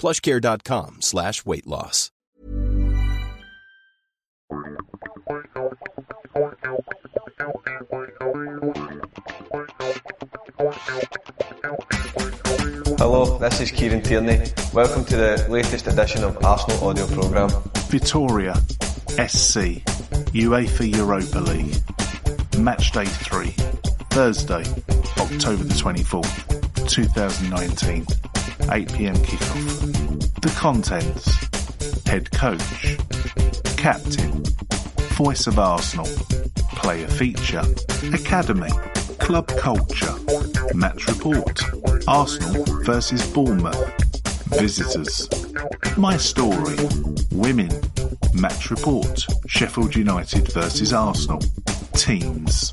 plushcare.com slash weight loss. Hello, this is Kieran Tierney. Welcome to the latest edition of Arsenal Audio Programme. Vitoria, SC, UEFA Europa League. Match day 3, Thursday, October the 24th, 2019, 8pm kickoff. The contents, head coach, captain, voice of Arsenal, player feature, academy, club culture, match report, Arsenal versus Bournemouth, visitors, my story, women, match report, Sheffield United versus Arsenal, teams.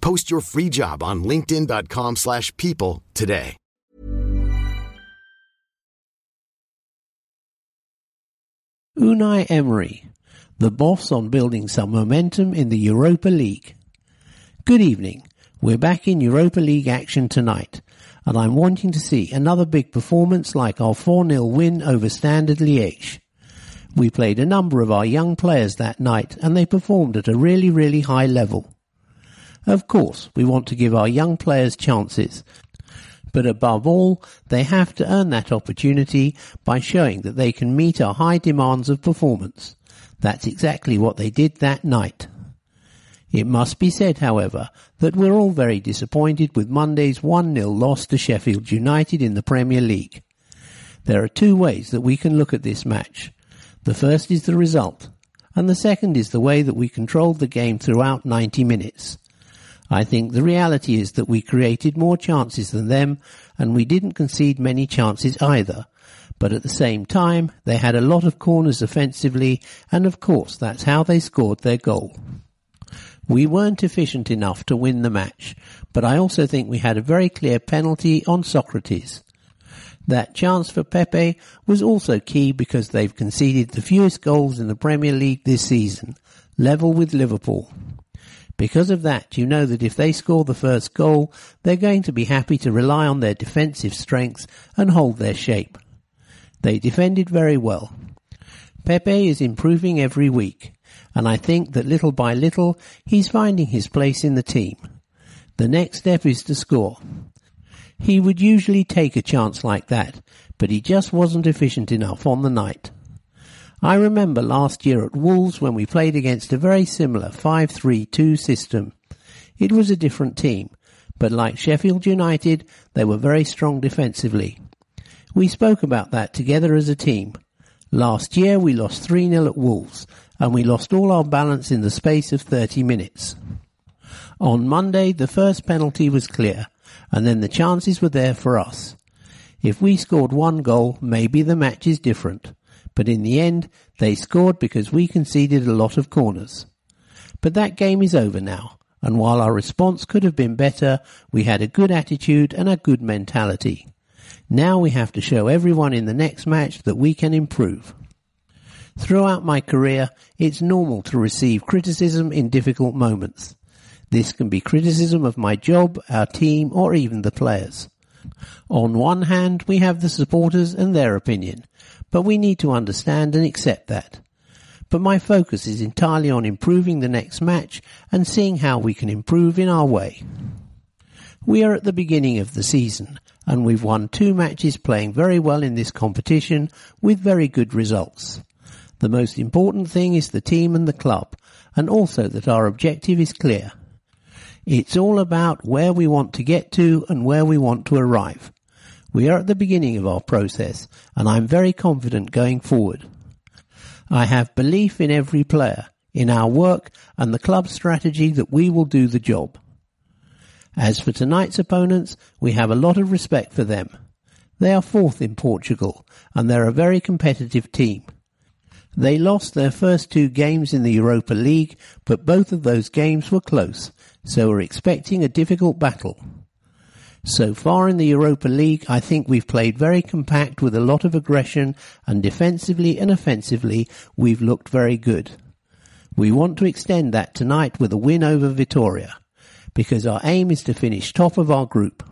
Post your free job on linkedin.com/people slash people today. Unai Emery, the boss on building some momentum in the Europa League. Good evening. We're back in Europa League action tonight, and I'm wanting to see another big performance like our 4-0 win over Standard Liège. We played a number of our young players that night, and they performed at a really, really high level. Of course, we want to give our young players chances, but above all, they have to earn that opportunity by showing that they can meet our high demands of performance. That's exactly what they did that night. It must be said, however, that we're all very disappointed with Monday's 1-0 loss to Sheffield United in the Premier League. There are two ways that we can look at this match. The first is the result, and the second is the way that we controlled the game throughout 90 minutes. I think the reality is that we created more chances than them, and we didn't concede many chances either. But at the same time, they had a lot of corners offensively, and of course that's how they scored their goal. We weren't efficient enough to win the match, but I also think we had a very clear penalty on Sokratis. That chance for Pepe was also key because they've conceded the fewest goals in the Premier League this season, level with Liverpool. Because of that, you know that if they score the first goal, they're going to be happy to rely on their defensive strengths and hold their shape. They defended very well. Pepe is improving every week, and I think that little by little he's finding his place in the team. The next step is to score. He would usually take a chance like that, but he just wasn't efficient enough on the night. I remember last year at Wolves when we played against a very similar 5-3-2 system. It was a different team, but like Sheffield United, they were very strong defensively. We spoke about that together as a team. Last year we lost 3-0 at Wolves, and we lost all our balance in the space of 30 minutes. On Monday, the first penalty was clear, and then the chances were there for us. If we scored one goal, maybe the match is different but in the end they scored because we conceded a lot of corners. But that game is over now, and while our response could have been better, we had a good attitude and a good mentality. Now we have to show everyone in the next match that we can improve. Throughout my career, it's normal to receive criticism in difficult moments. This can be criticism of my job, our team, or even the players. On one hand, we have the supporters and their opinion, but we need to understand and accept that. But my focus is entirely on improving the next match and seeing how we can improve in our way. We are at the beginning of the season and we've won two matches playing very well in this competition with very good results. The most important thing is the team and the club and also that our objective is clear. It's all about where we want to get to and where we want to arrive. We are at the beginning of our process and I'm very confident going forward. I have belief in every player, in our work and the club strategy that we will do the job. As for tonight's opponents, we have a lot of respect for them. They are fourth in Portugal and they're a very competitive team. They lost their first two games in the Europa League, but both of those games were close, so we're expecting a difficult battle. So far in the Europa League, I think we've played very compact with a lot of aggression and defensively and offensively, we've looked very good. We want to extend that tonight with a win over Vitoria because our aim is to finish top of our group.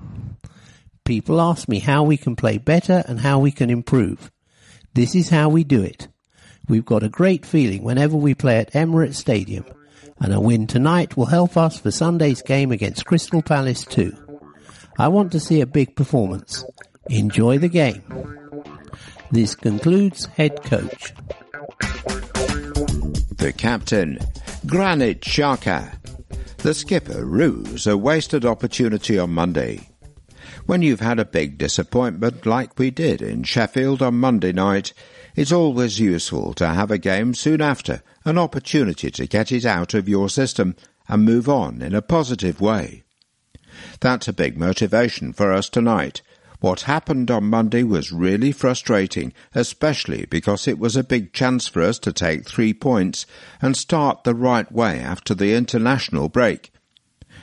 People ask me how we can play better and how we can improve. This is how we do it. We've got a great feeling whenever we play at Emirates Stadium and a win tonight will help us for Sunday's game against Crystal Palace too. I want to see a big performance. Enjoy the game. This concludes head coach. The captain, Granit Xhaka. The skipper, rues a wasted opportunity on Monday. When you've had a big disappointment like we did in Sheffield on Monday night, it's always useful to have a game soon after, an opportunity to get it out of your system and move on in a positive way. That's a big motivation for us tonight. What happened on Monday was really frustrating, especially because it was a big chance for us to take three points and start the right way after the international break.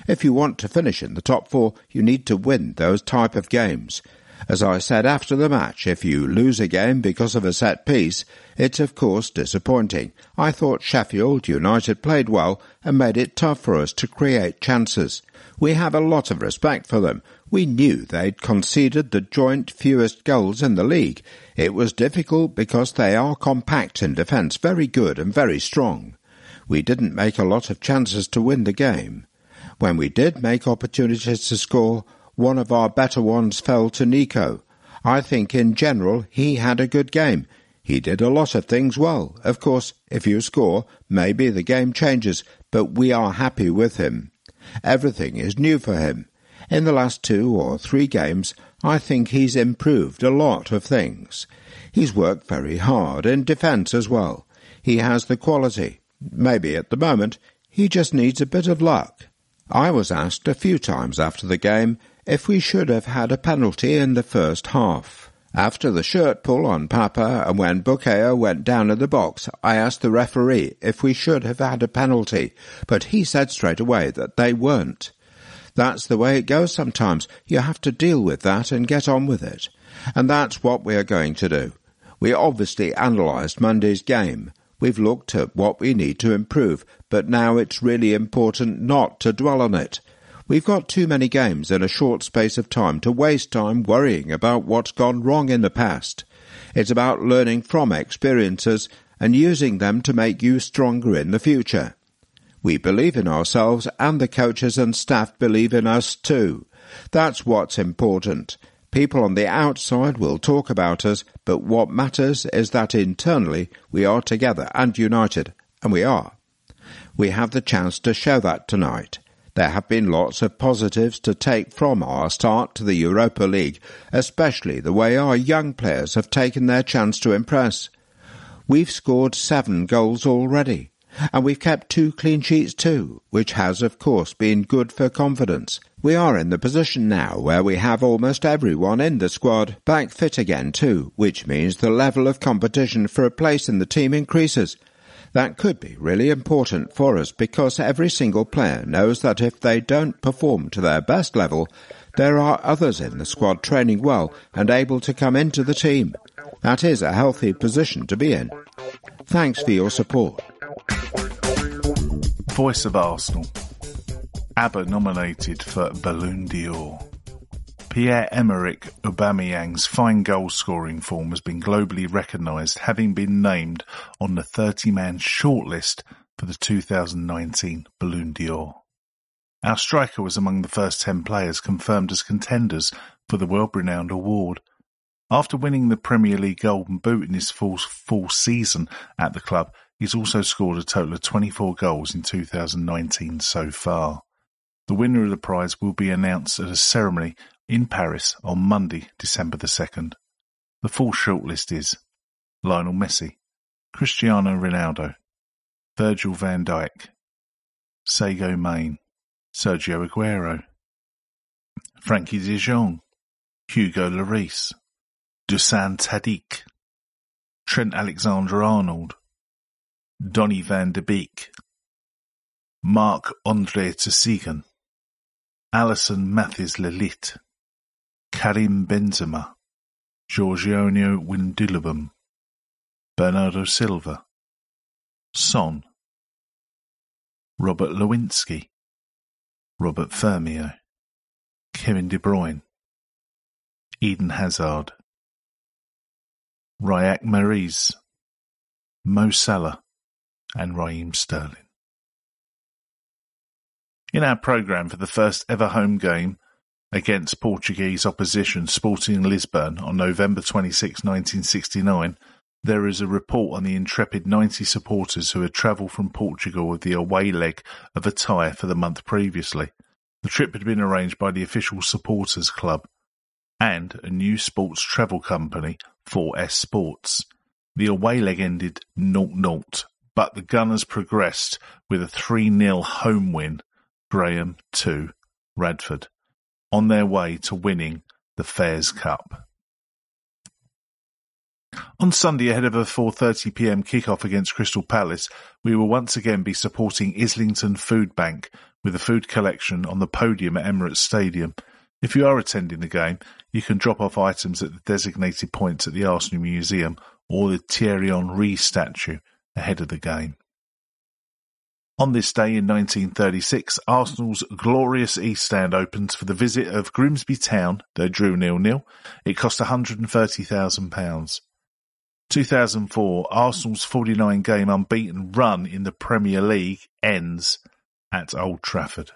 If you want to finish in the top four, you need to win those type of games. As I said after the match, if you lose a game because of a set piece, it's of course disappointing. I thought Sheffield United played well and made it tough for us to create chances. We have a lot of respect for them. We knew they'd conceded the joint fewest goals in the league. It was difficult because they are compact in defence, very good and very strong. We didn't make a lot of chances to win the game. When we did make opportunities to score, one of our better ones fell to Nico. I think in general he had a good game. He did a lot of things well. Of course, if you score, maybe the game changes, but we are happy with him. Everything is new for him. In the last two or three games, I think he's improved a lot of things. He's worked very hard in defence as well. He has the quality. Maybe at the moment he just needs a bit of luck. I was asked a few times after the game if we should have had a penalty in the first half. After the shirt pull on Papa and when Bukayo went down in the box, I asked the referee if we should have had a penalty, but he said straight away that they weren't. That's the way it goes sometimes. You have to deal with that and get on with it. And that's what we are going to do. We obviously analysed Monday's game. We've looked at what we need to improve, but now it's really important not to dwell on it. We've got too many games in a short space of time to waste time worrying about what's gone wrong in the past. It's about learning from experiences and using them to make you stronger in the future. We believe in ourselves and the coaches and staff believe in us too. That's what's important. People on the outside will talk about us, but what matters is that internally we are together and united, and we are. We have the chance to show that tonight. There have been lots of positives to take from our start to the Europa League, especially the way our young players have taken their chance to impress. We've scored seven goals already, and we've kept two clean sheets too, which has of course been good for confidence. We are in the position now where we have almost everyone in the squad back fit again too, which means the level of competition for a place in the team increases, that could be really important for us because every single player knows that if they don't perform to their best level, there are others in the squad training well and able to come into the team. That is a healthy position to be in. Thanks for your support. Voice of Arsenal. Auba nominated for Ballon d'Or. Pierre-Emerick Aubameyang's fine goal-scoring form has been globally recognised, having been named on the 30-man shortlist for the 2019 Ballon d'Or. Our striker was among the first 10 players confirmed as contenders for the world-renowned award. After winning the Premier League Golden Boot in his full, full season at the club, he's also scored a total of 24 goals in 2019 so far. The winner of the prize will be announced at a ceremony in Paris on Monday, December the 2nd. The full shortlist is Lionel Messi, Cristiano Ronaldo, Virgil van Dijk, Sadio Mane, Sergio Aguero, Frenkie de Jong, Hugo Lloris, Dusan Tadic, Trent Alexander-Arnold, Donny van de Beek, Marc-Andre ter Stegen, Alisson Matthijs de Ligt, Karim Benzema, Georginio Wijnaldum, Bernardo Silva, Son, Robert Lewandowski, Robert Firmino, Kevin De Bruyne, Eden Hazard, Riyad Mahrez, Mo Salah, and Raheem Sterling. In our programme for the first ever home game against Portuguese opposition Sporting Lisbon on November 26, 1969, there is a report on the intrepid 90 supporters who had travelled from Portugal with the away leg of a tie for the month previously. The trip had been arranged by the official supporters club and a new sports travel company, 4S Sports. The away leg ended 0-0, but the Gunners progressed with a 3-0 home win, Graham 2, Radford on their way to winning the Fairs Cup. On Sunday, ahead of a 4.30pm kick-off against Crystal Palace, we will once again be supporting Islington Food Bank with a food collection on the podium at Emirates Stadium. If you are attending the game, you can drop off items at the designated points at the Arsenal Museum or the Thierry Henry statue ahead of the game. On this day in 1936, Arsenal's glorious East Stand opens for the visit of Grimsby Town. They drew nil-nil. It cost £130,000. 2004, Arsenal's 49-game unbeaten run in the Premier League ends at Old Trafford.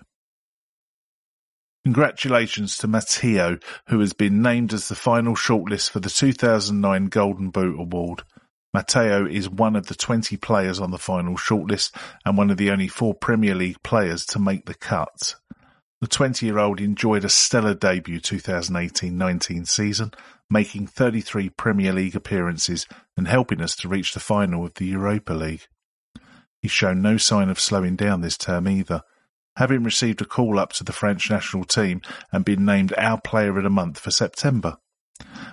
Congratulations to Matteo, who has been named as the final shortlist for the 2009 Golden Boy Award. Matteo is one of the 20 players on the final shortlist and one of the only four Premier League players to make the cut. The 20-year-old enjoyed a stellar debut 2018-19 season, making 33 Premier League appearances and helping us to reach the final of the Europa League. He's shown no sign of slowing down this term either, having received a call-up to the French national team and been named our player of the month for September.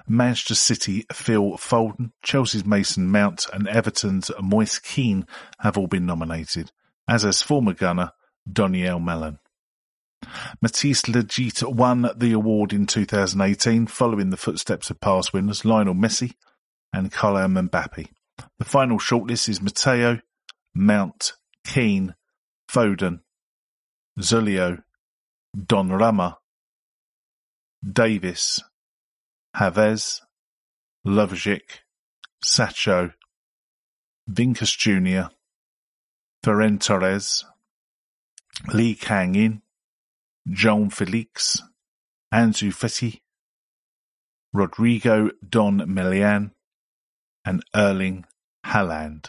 Manchester City Phil Foden, Chelsea's Mason Mount and Everton's Moise Kean have all been nominated, as has former gunner Donyell Malen. Matthijs de Ligt won the award in 2018 following the footsteps of past winners Lionel Messi and Kylian Mbappe. The final shortlist is Matteo, Mount, Kean, Foden, Zulio, Donnarumma, Davies, Havertz, Lovicic, Sancho, Vinicius Jr., Ferran Torres, Lee Kang-in, João Felix, Ansu Fati, Rodrigo Don Melian, and Erling Haaland.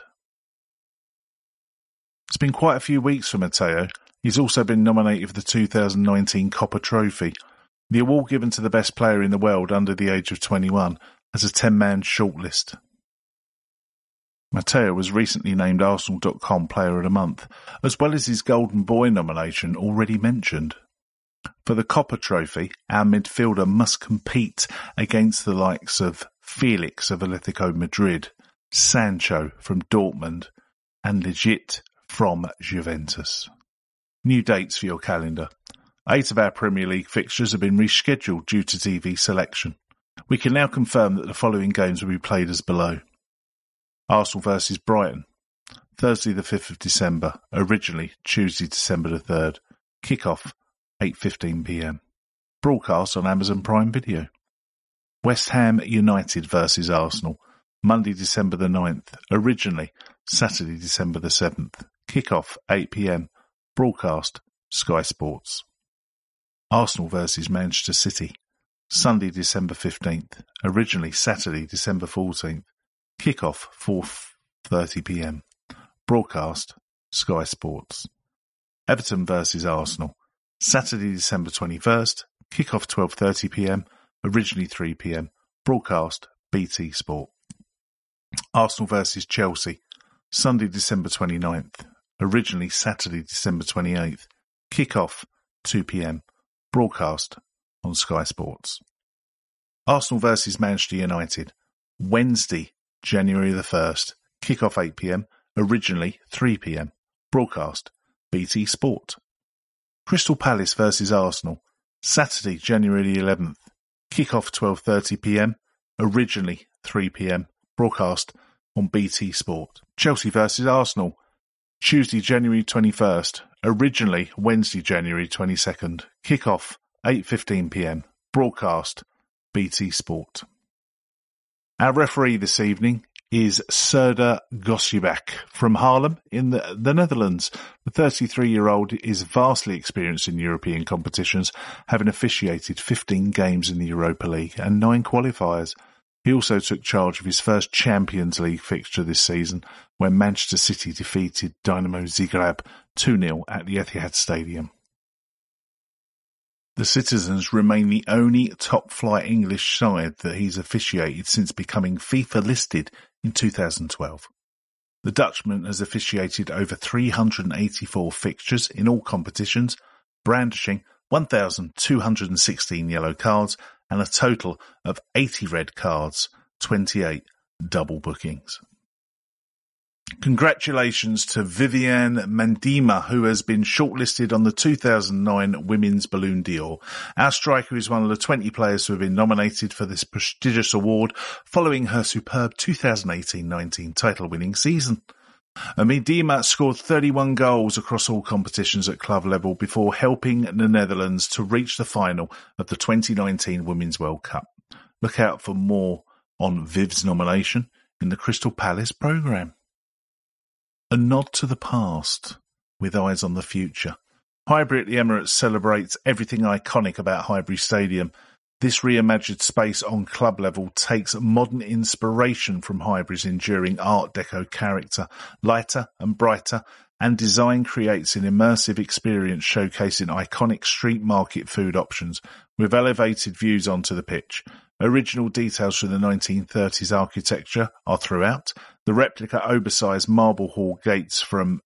It's been quite a few weeks for Matteo. He's also been nominated for the 2019 Kopa Trophy, the award given to the best player in the world under the age of 21, has a 10-man shortlist. Matteo was recently named Arsenal.com Player of the Month, as well as his Golden Boy nomination already mentioned. For the Kopa Trophy, our midfielder must compete against the likes of Felix of Atletico Madrid, Sancho from Dortmund, and de Ligt from Juventus. New dates for your calendar. Eight of our Premier League fixtures have been rescheduled due to TV selection. We can now confirm that the following games will be played as below. Arsenal versus Brighton. Thursday the 5th of December, originally Tuesday December the 3rd. Kick-off 8.15pm. Broadcast on Amazon Prime Video. West Ham United versus Arsenal. Monday December the 9th, originally Saturday December the 7th. Kick-off 8pm. Broadcast Sky Sports. Arsenal versus Manchester City. Sunday, December 15th. Originally Saturday, December 14th. Kick-off 4.30pm. Broadcast Sky Sports. Everton versus Arsenal. Saturday, December 21st. Kick-off 12.30pm. Originally 3pm. Broadcast BT Sport. Arsenal versus Chelsea. Sunday, December 29th. Originally Saturday, December 28th. Kick-off 2pm. Broadcast on Sky Sports. Arsenal versus Manchester United. Wednesday, January the 1st. Kick-off 8pm. Originally 3pm. Broadcast BT Sport. Crystal Palace versus Arsenal. Saturday, January the 11th. Kick-off 12.30pm. Originally 3pm. Broadcast on BT Sport. Chelsea versus Arsenal. Tuesday, January 21st. Originally Wednesday, January 22nd. Kick-off 8.15pm. Broadcast BT Sport. Our referee this evening is Serdar Gözübüyük from Haarlem in the, the Netherlands. The 33 year old is vastly experienced in European competitions, having officiated 15 games in the Europa League and nine qualifiers. He also took charge of his first Champions League fixture this season when Manchester City defeated Dinamo Zagreb 2-0 at the Etihad Stadium. The Citizens remain the only top-flight English side that he's officiated since becoming FIFA listed in 2012. The Dutchman has officiated over 384 fixtures in all competitions, brandishing 1,216 yellow cards and a total of 80 red cards, 28 double bookings. Congratulations to Vivianne Miedema, who has been shortlisted on the 2009 Women's Ballon d'Or. Our striker is one of the 20 players who have been nominated for this prestigious award following her superb 2018-19 title-winning season. Miedema scored 31 goals across all competitions at club level before helping the Netherlands to reach the final of the 2019 Women's World Cup. Look out for more on Viv's nomination in the Crystal Palace programme. A nod to the past with eyes on the future. Highbury at the Emirates celebrates everything iconic about Highbury Stadium. This reimagined space on club level takes modern inspiration from Highbury's enduring Art Deco character, lighter and brighter, and design creates an immersive experience showcasing iconic street market food options with elevated views onto the pitch. Original details from the 1930s architecture are throughout. The replica oversized marble hall gates from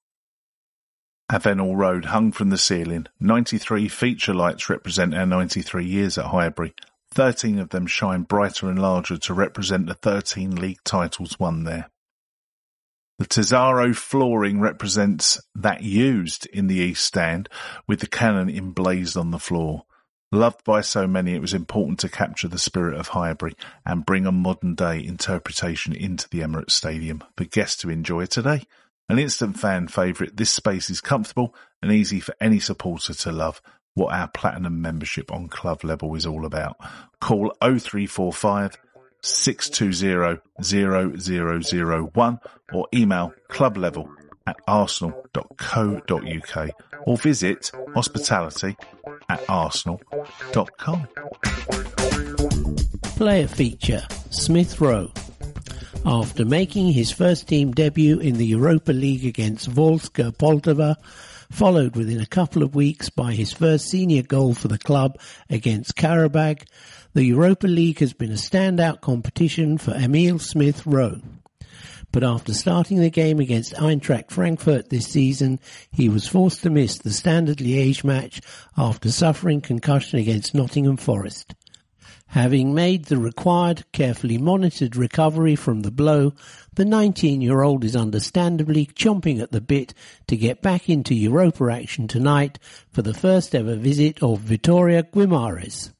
Avenell Road hung from the ceiling. 93 feature lights represent our 93 years at Highbury. 13 of them shine brighter and larger to represent the 13 league titles won there. The terrazzo flooring represents that used in the East Stand with the cannon emblazed on the floor. Loved by so many, it was important to capture the spirit of Highbury and bring a modern day interpretation into the Emirates Stadium for guests to enjoy today. An instant fan favourite, this space is comfortable and easy for any supporter to love what our platinum membership on club level is all about. Call 0345 620 0001 or email club level at arsenal.co.uk or visit hospitality at arsenal.com. Player feature Smith Rowe. After making his first team debut in the Europa League against Vorskla Poltava, followed within a couple of weeks by his first senior goal for the club against Karabag. the Europa League has been a standout competition for Emil Smith Rowe. But after starting the game against Eintracht Frankfurt this season, he was forced to miss the standard Liège match after suffering concussion against Nottingham Forest. Having made the required, carefully monitored recovery from the blow, the 19-year-old is understandably chomping at the bit to get back into Europa action tonight for the first ever visit of Vitoria Guimarães.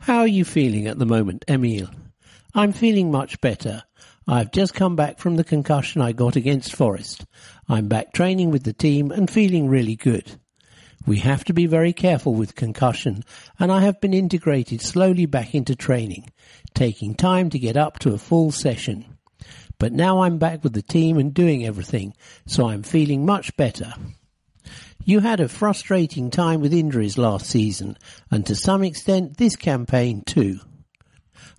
How are you feeling at the moment, Emil? I'm feeling much better. I've just come back from the concussion I got against Forest. I'm back training with the team and feeling really good. We have to be very careful with concussion and I have been integrated slowly back into training, taking time to get up to a full session. But now I'm back with the team and doing everything, so I'm feeling much better. You had a frustrating time with injuries last season and to some extent this campaign too.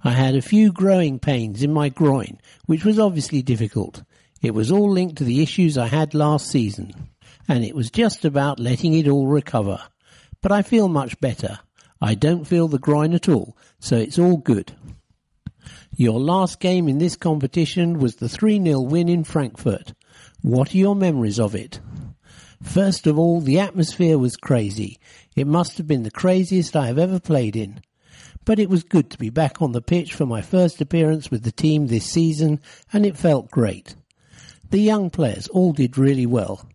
I had a few growing pains in my groin, which was obviously difficult. It was all linked to the issues I had last season, and it was just about letting it all recover. But I feel much better. I don't feel the groin at all, so it's all good. Your last game in this competition was the 3-0 win in Frankfurt. What are your memories of it? First of all, the atmosphere was crazy. It must have been the craziest I have ever played in but it was good to be back on the pitch for my first appearance with the team this season and it felt great. The young players all did really well.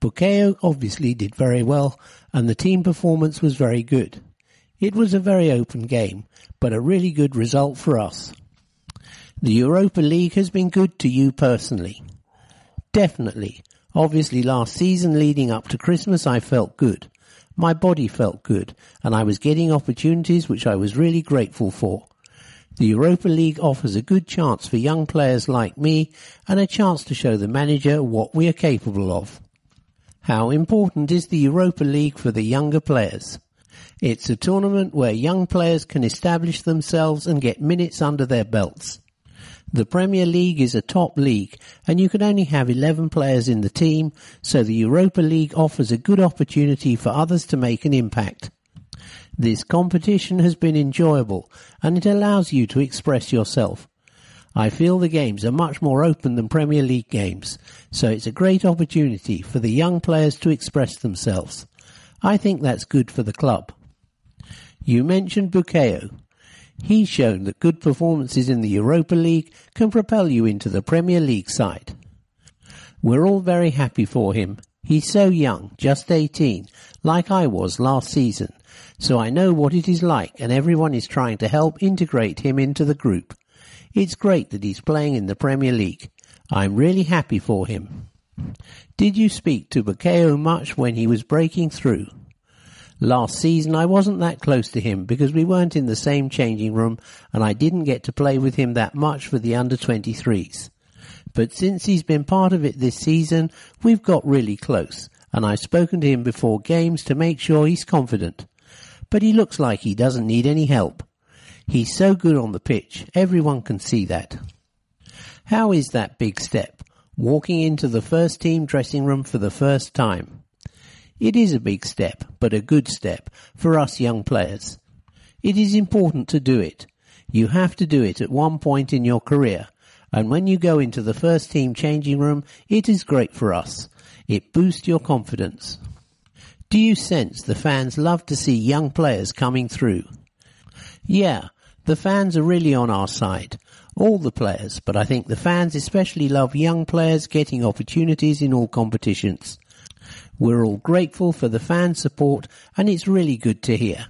Bukayo obviously did very well and the team performance was very good. It was a very open game, but a really good result for us. The Europa League has been good to you personally. Definitely. Obviously last season leading up to Christmas I felt good. My body felt good and I was getting opportunities which I was really grateful for. The Europa League offers a good chance for young players like me and a chance to show the manager what we are capable of. How important is the Europa League for the younger players? It's a tournament where young players can establish themselves and get minutes under their belts. The Premier League is a top league and you can only have 11 players in the team, so the Europa League offers a good opportunity for others to make an impact. This competition has been enjoyable and it allows you to express yourself. I feel the games are much more open than Premier League games, so it's a great opportunity for the young players to express themselves. I think that's good for the club. You mentioned Bukayo. He's shown that good performances in the Europa League can propel you into the Premier League side. We're all very happy for him. He's so young, just 18, like I was last season, so I know what it is like and everyone is trying to help integrate him into the group. It's great that he's playing in the Premier League. I'm really happy for him. Did you speak to Bukayo much when he was breaking through? Last season I wasn't that close to him because we weren't in the same changing room and I didn't get to play with him that much for the under 23s. But since he's been part of it this season, we've got really close and I've spoken to him before games to make sure he's confident. But he looks like he doesn't need any help. He's so good on the pitch, everyone can see that. How is that big step? Walking into the first team dressing room for the first time. It is a big step, but a good step for us young players. It is important to do it. You have to do it at one point in your career. And when you go into the first team changing room, it is great for us. It boosts your confidence. Do you sense the fans love to see young players coming through? Yeah, the fans are really on our side. All the players, but I think the fans especially love young players getting opportunities in all competitions. We're all grateful for the fan support and it's really good to hear.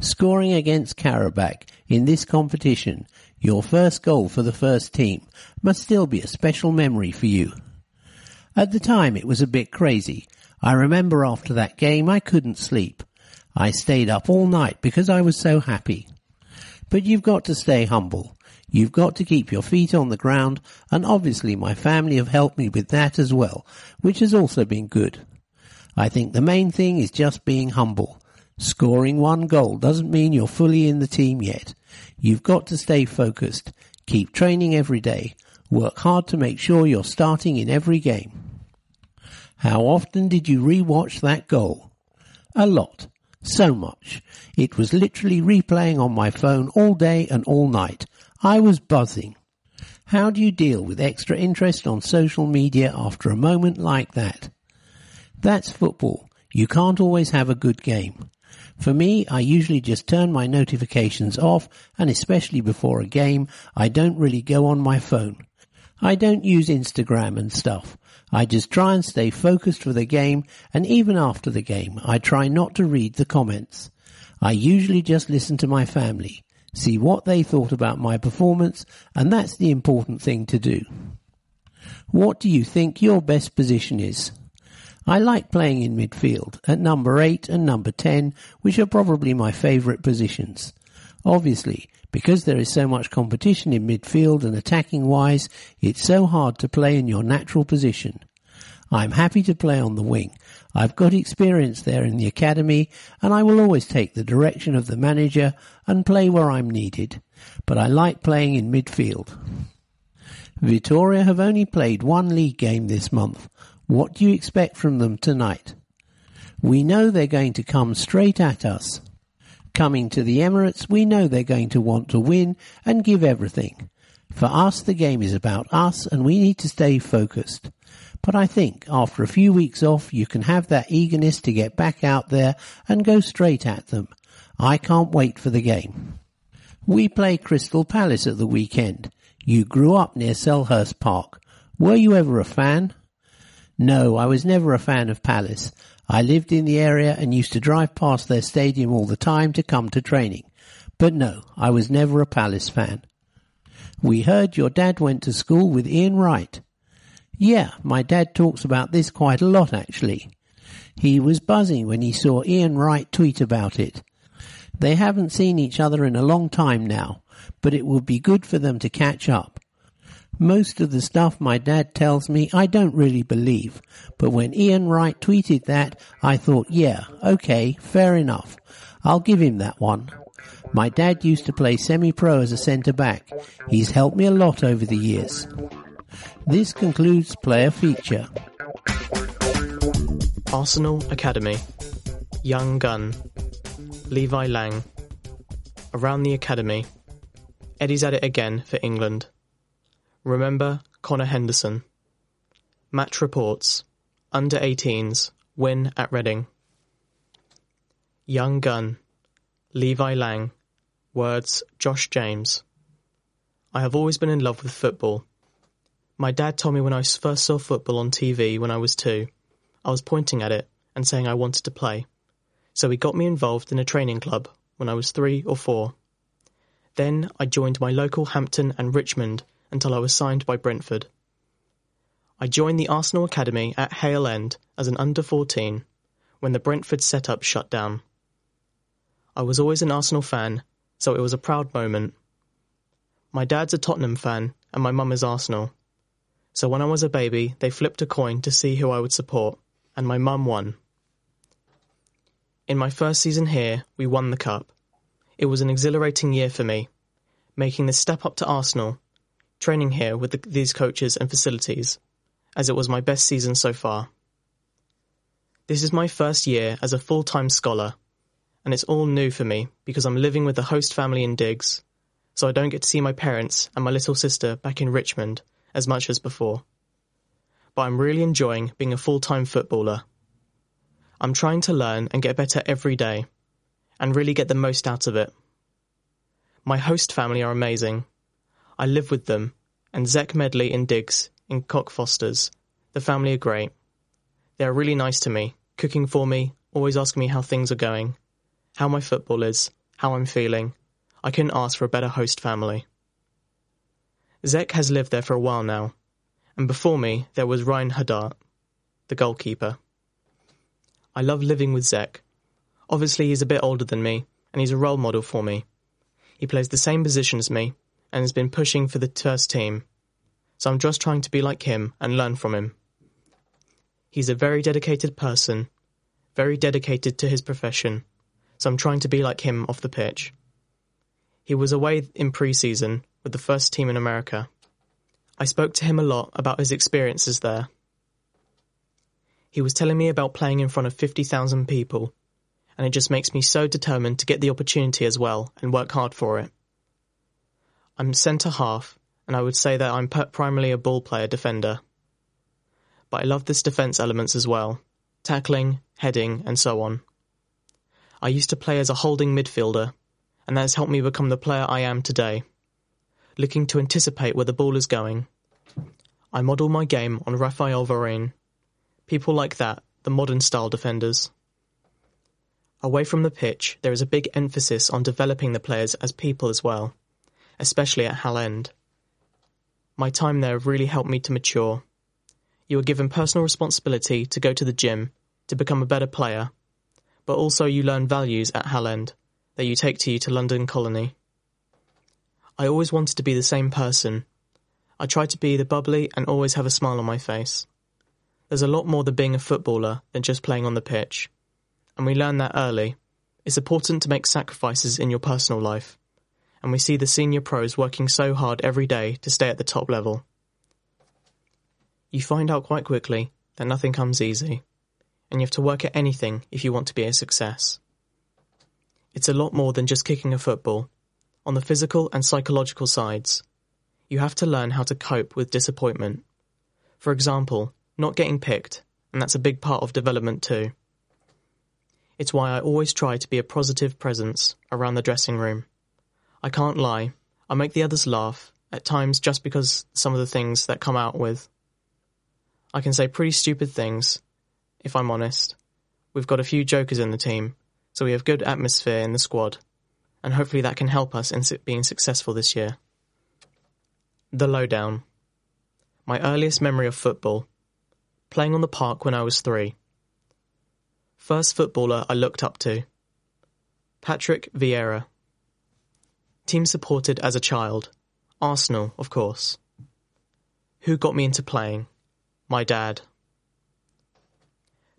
Scoring against Karabakh in this competition, your first goal for the first team, must still be a special memory for you. At the time it was a bit crazy. I remember after that game I couldn't sleep. I stayed up all night because I was so happy. But you've got to stay humble. You've got to keep your feet on the ground and obviously my family have helped me with that as well, which has also been good. I think the main thing is just being humble. Scoring one goal doesn't mean you're fully in the team yet. You've got to stay focused, keep training every day, work hard to make sure you're starting in every game. How often did you re-watch that goal? A lot. So much. It was literally replaying on my phone all day and all night. I was buzzing. How do you deal with extra interest on social media after a moment like that? That's football. You can't always have a good game. For me, I usually just turn my notifications off and especially before a game, I don't really go on my phone. I don't use Instagram and stuff. I just try and stay focused for the game and even after the game, I try not to read the comments. I usually just listen to my family, see what they thought about my performance and that's the important thing to do. What do you think your best position is? I like playing in midfield at number 8 and number 10, which are probably my favourite positions. Obviously, because there is so much competition in midfield and attacking wise, it's so hard to play in your natural position. I'm happy to play on the wing. I've got experience there in the academy and I will always take the direction of the manager and play where I'm needed. But I like playing in midfield. Vitoria have only played one league game this month, what do you expect from them tonight? We know they're going to come straight at us. Coming to the Emirates, we know they're going to want to win and give everything. For us, the game is about us and we need to stay focused. But I think after a few weeks off, you can have that eagerness to get back out there and go straight at them. I can't wait for the game. We play Crystal Palace at the weekend. You grew up near Selhurst Park. Were you ever a fan? No, I was never a fan of Palace. I lived in the area and used to drive past their stadium all the time to come to training. But no, I was never a Palace fan. We heard your dad went to school with Ian Wright. Yeah, my dad talks about this quite a lot actually. He was buzzing when he saw Ian Wright tweet about it. They haven't seen each other in a long time now, but it would be good for them to catch up. Most of the stuff my dad tells me I don't really believe, but when Ian Wright tweeted that, I thought, yeah, okay, fair enough. I'll give him that one. My dad used to play semi-pro as a centre back. He's helped me a lot over the years. This concludes player feature. Arsenal Academy. Young Gun. Levi Laing. Around the Academy. Eddie's at it again for England. Remember Connor Henderson. Match reports. Under 18s. Win at Reading. Young Gun. Levi Laing. Words Josh James. I have always been in love with football. My dad told me when I first saw football on TV when I was two, I was pointing at it and saying I wanted to play. So he got me involved in a training club when I was three or four. Then I joined my local Hampton and Richmond until I was signed by Brentford. I joined the Arsenal Academy at Hale End as an under 14 when the Brentford setup shut down. I was always an Arsenal fan, so it was a proud moment. My dad's a Tottenham fan and my mum is Arsenal. So when I was a baby, they flipped a coin to see who I would support, and my mum won. In my first season here, we won the cup. It was an exhilarating year for me, making the step up to Arsenal training here with the, these coaches and facilities, as it was my best season so far. This is my first year as a full-time scholar, and it's all new for me because I'm living with the host family in Diggs, so I don't get to see my parents and my little sister back in Richmond as much as before. But I'm really enjoying being a full-time footballer. I'm trying to learn and get better every day, and really get the most out of it. My host family are amazing, I live with them, and Zech Medley and Diggs in Cockfosters. The family are great. They are really nice to me, cooking for me, always asking me how things are going, how my football is, how I'm feeling. I couldn't ask for a better host family. Zech has lived there for a while now, and before me there was Ryan Huddart, the goalkeeper. I love living with Zech. Obviously, he's a bit older than me, and he's a role model for me. He plays the same position as me, and has been pushing for the first team, so I'm just trying to be like him and learn from him. He's a very dedicated person, very dedicated to his profession, so I'm trying to be like him off the pitch. He was away in pre-season with the first team in America. I spoke to him a lot about his experiences there. He was telling me about playing in front of 50,000 people, and it just makes me so determined to get the opportunity as well and work hard for it. I'm centre half, and I would say that I'm primarily a ball player defender. But I love this defence elements as well tackling, heading, and so on. I used to play as a holding midfielder, and that has helped me become the player I am today, looking to anticipate where the ball is going. I model my game on Raphael Varane. People like that, the modern style defenders. Away from the pitch, there is a big emphasis on developing the players as people as well, especially at Hale End. My time there really helped me to mature. You are given personal responsibility to go to the gym, to become a better player, but also you learn values at Hale End that you take to you to London Colney. I always wanted to be the same person. I tried to be the bubbly and always have a smile on my face. There's a lot more than being a footballer than just playing on the pitch. And we learn that early. It's important to make sacrifices in your personal life. And we see the senior pros working so hard every day to stay at the top level. You find out quite quickly that nothing comes easy, and you have to work at anything if you want to be a success. It's a lot more than just kicking a football. On the physical and psychological sides, you have to learn how to cope with disappointment. For example, not getting picked, and that's a big part of development too. It's why I always try to be a positive presence around the dressing room. I can't lie, I make the others laugh, at times just because some of the things that come out with. I can say pretty stupid things, if I'm honest. We've got a few jokers in the team, so we have good atmosphere in the squad, and hopefully that can help us in being successful this year. The lowdown. My earliest memory of football. Playing on the park when I was three. First footballer I looked up to. Patrick Vieira. Team supported as a child. Arsenal, of course. Who got me into playing? My dad.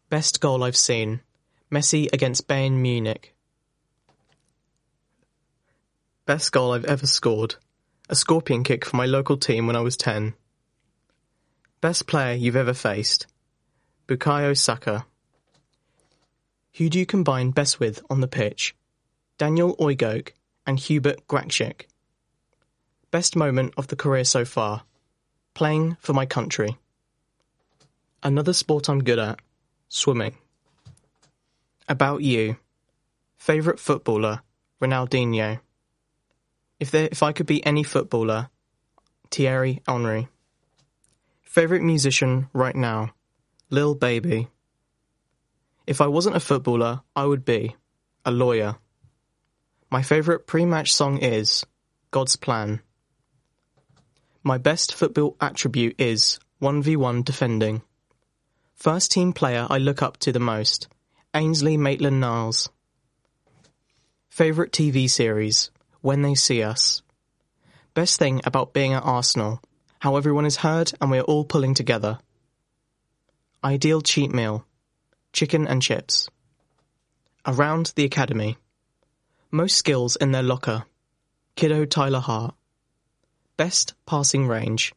Best goal I've seen. Messi against Bayern Munich. Best goal I've ever scored. A scorpion kick for my local team when I was 10. Best player you've ever faced. Bukayo Saka. Who do you combine best with on the pitch? Daniel Oigok and Hubert Graczyk. Best moment of the career so far. Playing for my country. Another sport I'm good at. Swimming. About you. Favourite footballer, Ronaldinho. If there, if I could be any footballer, Thierry Henry. Favourite musician right now, Lil Baby. If I wasn't a footballer, I would be a lawyer. My favourite pre-match song is God's Plan. My best football attribute is 1v1 defending. First team player I look up to the most, Ainsley Maitland-Niles. Favourite TV series, When They See Us. Best thing about being at Arsenal, how everyone is heard and we are all pulling together. Ideal cheat meal, chicken and chips. Around the academy. Most skills in their locker. Kiddo Tyler Hart. Best passing range.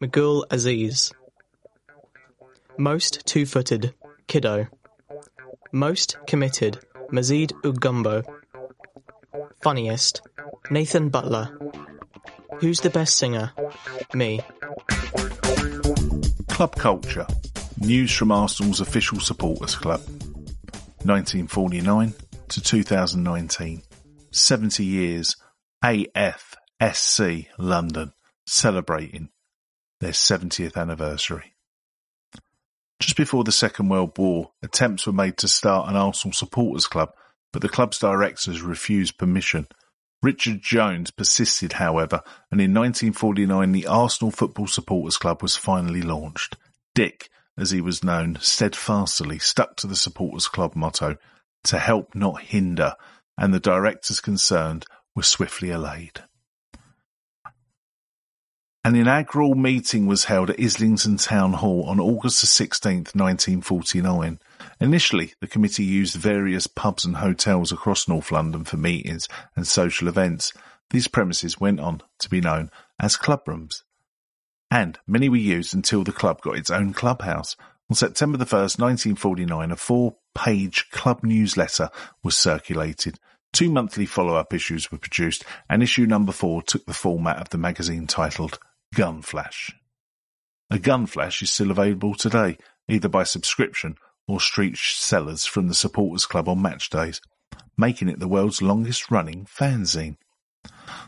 Miguel Azeez. Most two-footed. Kiddo. Most committed, Mazid Ugumbo. Funniest, Nathan Butler. Who's the best singer? Me. Club culture. News from Arsenal's official supporters club. 1949 to 2019. 70 years AFSC London celebrating their 70th anniversary. Just before the Second World War, attempts were made to start an Arsenal supporters club but the club's directors refused permission. Richard Jones persisted, however, and in 1949 the Arsenal Football Supporters Club was finally launched. Dick, as he was known, steadfastly stuck to the Supporters Club motto, to help not hinder, and the directors concerned were swiftly allayed. An inaugural meeting was held at Islington Town Hall on August 16, 1949. Initially, the committee used various pubs and hotels across North London for meetings and social events. These premises went on to be known as club rooms. And many were used until the club got its own clubhouse. On September 1, 1949, a four-page club newsletter was circulated. Two monthly follow-up issues were produced, and issue number four took the format of the magazine titled Gun Flash. A gun flash is still available today, either by subscription or street sellers from the Supporters Club on match days, making it the world's longest running fanzine.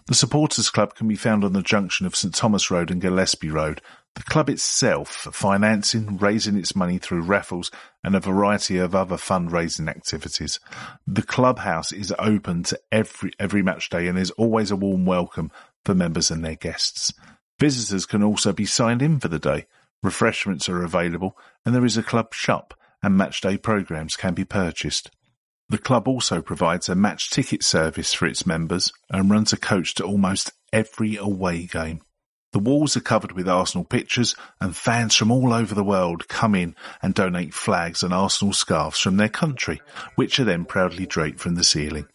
The Supporters Club can be found on the junction of St Thomas Road and Gillespie Road. The club itself financing, raising its money through raffles and a variety of other fundraising activities. The clubhouse is open to every every match day and there's always a warm welcome for members and their guests. Visitors can also be signed in for the day. Refreshments are available and there is a club shop and matchday programs can be purchased. The club also provides a match ticket service for its members and runs a coach to almost every away game. The walls are covered with Arsenal pictures and fans from all over the world come in and donate flags and Arsenal scarves from their country, which are then proudly draped from the ceiling.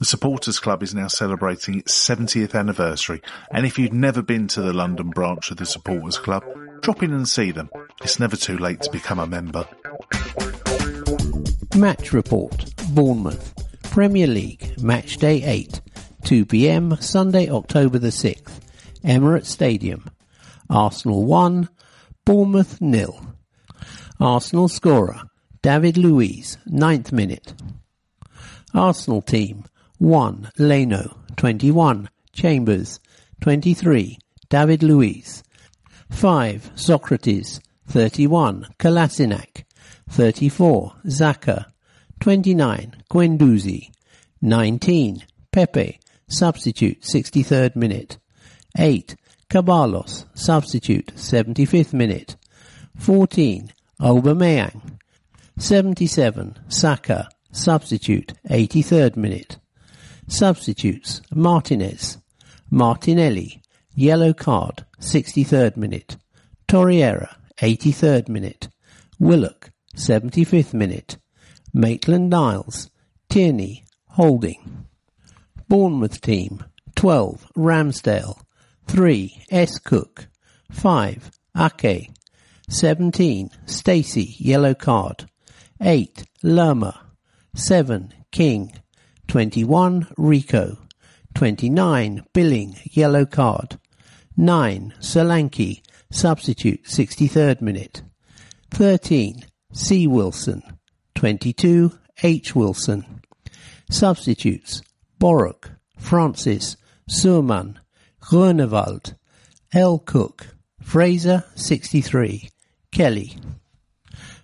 The Supporters Club is now celebrating its 70th anniversary, and if you've never been to the London branch of the Supporters Club, drop in and see them. It's never too late to become a member. Match Report Bournemouth Premier League Match Day 8 2pm Sunday October the 6th Emirates Stadium Arsenal 1 Bournemouth nil Arsenal scorer David Luiz 9th minute Arsenal team 1. Leno 21. Chambers 23. David Luiz 5. Sokratis, 31. Kolasinac 34. Xhaka. 29. Guendouzi 19. Pepe substitute 63rd minute 8. Ceballos substitute 75th minute 14. Aubameyang 77. Saka substitute 83rd minute Substitutes Martinez, Martinelli, yellow card, 63rd minute. Torreira, 83rd minute. Willock, 75th minute. Maitland Niles, Tierney, holding. Bournemouth team 12 Ramsdale, 3 S. Cook, 5 Ake, 17 Stacey, yellow card, 8 Lerma, 7 King, 21 Rico, 29 Billing, yellow card, 9 Solanke, substitute 63rd minute, 13 C. Wilson, 22 H. Wilson, substitutes. Boruc, Francis, Surman, Groenewald, L. Cook, Fraser. 63, Kelly.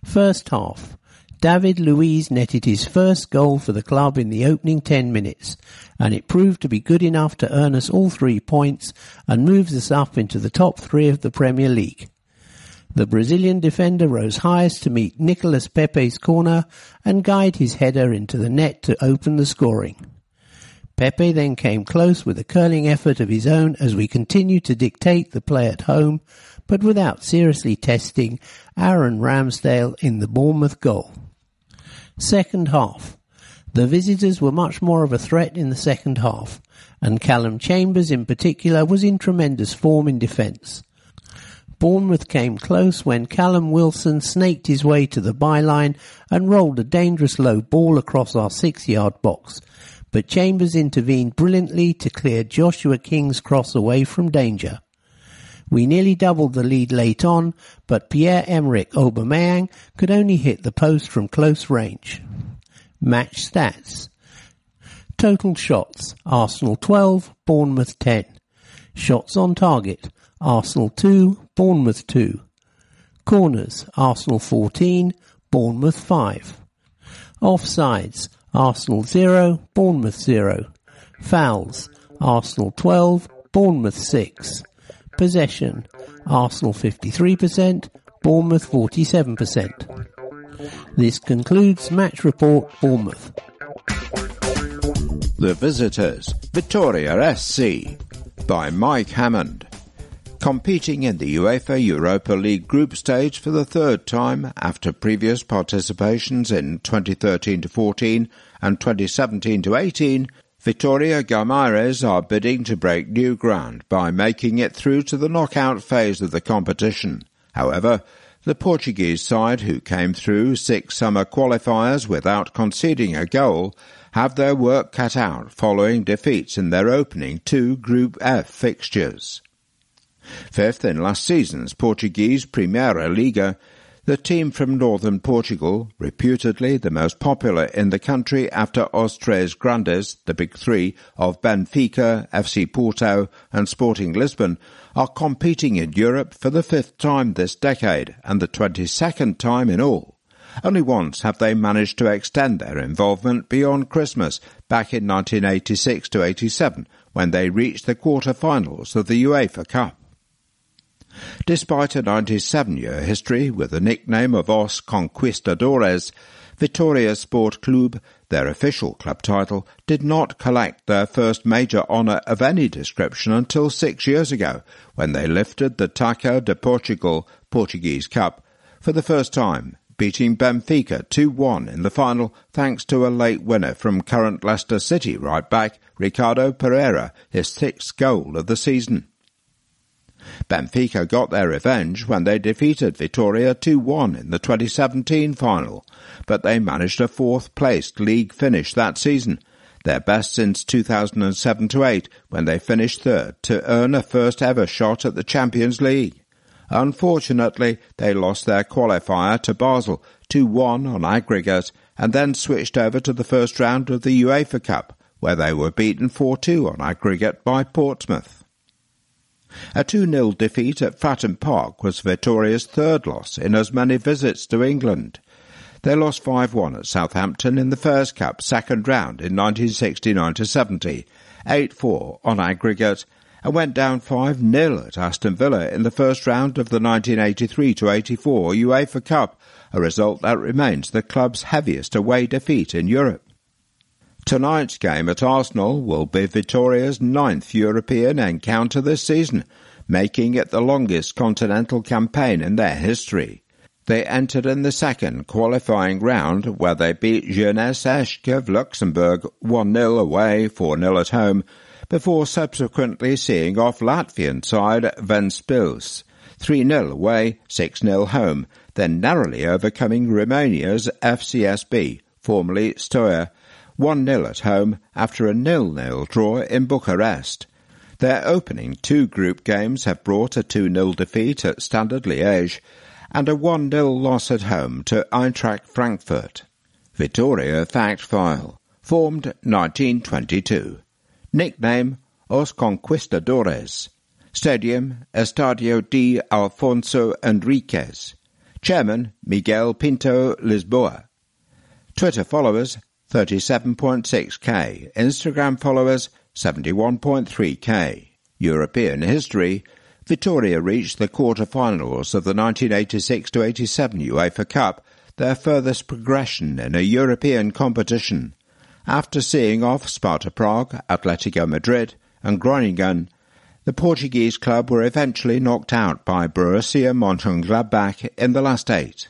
First half, David Luiz netted his first goal for the club in the opening 10 minutes, and it proved to be good enough to earn us all three points and moves us up into the top three of the Premier League. The Brazilian defender rose highest to meet Nicolas Pepe's corner and guide his header into the net to open the scoring. Pepe then came close with a curling effort of his own as we continued to dictate the play at home, but without seriously testing Aaron Ramsdale in the Bournemouth goal. Second half. The visitors were much more of a threat in the second half, and Callum Chambers in particular was in tremendous form in defence. Bournemouth came close when Callum Wilson snaked his way to the byline and rolled a dangerous low ball across our six yard box, but Chambers intervened brilliantly to clear Joshua King's cross away from danger. We nearly doubled the lead late on, but Pierre-Emerick Aubameyang could only hit the post from close range. Match stats. Total shots, Arsenal 12, Bournemouth 10. Shots on target, Arsenal 2, Bournemouth 2. Corners, Arsenal 14, Bournemouth 5. Offsides, Arsenal 0, Bournemouth 0. Fouls, Arsenal 12, Bournemouth 6. Possession, Arsenal 53%, Bournemouth 47%. This concludes Match Report Bournemouth. The Visitors, Vitoria SC, by Mike Hammond. Competing in the UEFA Europa League group stage for the third time after previous participations in 2013-14 and 2017-18, Vitoria Guimarães are bidding to break new ground by making it through to the knockout phase of the competition. However, the Portuguese side, who came through six summer qualifiers without conceding a goal, have their work cut out following defeats in their opening two Group F fixtures. Fifth in last season's Portuguese Primeira Liga, the team from northern Portugal, reputedly the most popular in the country after Os Tres Grandes, the big three of Benfica, FC Porto and Sporting Lisbon, are competing in Europe for the fifth time this decade and the 22nd time in all. Only once have they managed to extend their involvement beyond Christmas, back in 1986 to 87, when they reached the quarter-finals of the UEFA Cup. Despite a 97-year history with the nickname of Os Conquistadores, Vitoria Sport Club, their official club title, did not collect their first major honour of any description until six years ago, when they lifted the Taça de Portugal Portuguese Cup for the first time, beating Benfica 2-1 in the final thanks to a late winner from current Leicester City right back Ricardo Pereira, his sixth goal of the season. Benfica got their revenge when they defeated Vitoria 2-1 in the 2017 final, but they managed a fourth-placed league finish that season, their best since 2007-8 when they finished third to earn a first-ever shot at the Champions League. Unfortunately, they lost their qualifier to Basel 2-1 on aggregate and then switched over to the first round of the UEFA Cup, where they were beaten 4-2 on aggregate by Portsmouth. A 2-0 defeat at Fratton Park was Vitoria's third loss in as many visits to England. They lost 5-1 at Southampton in the Fairs Cup second round in 1969-70, 8-4 on aggregate, and went down 5-0 at Aston Villa in the first round of the 1983-84 UEFA Cup, a result that remains the club's heaviest away defeat in Europe. Tonight's game at Arsenal will be Vitoria's ninth European encounter this season, making it the longest continental campaign in their history. They entered in the second qualifying round where they beat Jeunesse Esch of Luxembourg 1-0 away, 4-0 at home, before subsequently seeing off Latvian side Ventspils 3-0 away, 6-0 home, then narrowly overcoming Romania's FCSB, formerly Steaua, 1-0 at home after a nil-nil draw in Bucharest. Their opening two group games have brought a 2-0 defeat at Standard Liège and a 1-0 loss at home to Eintracht Frankfurt. Vitoria Fact File, formed 1922. Nickname Os Conquistadores. Stadium Estadio D. Afonso Henriques. Chairman Miguel Pinto Lisboa. Twitter followers 37.6k. Instagram followers 71.3k. European history Vitoria reached the quarter-finals of the 1986-87 UEFA Cup, their furthest progression in a European competition. After seeing off Sparta Prague, Atletico Madrid and Groningen, the Portuguese club were eventually knocked out by Borussia Mönchengladbach in the last eight.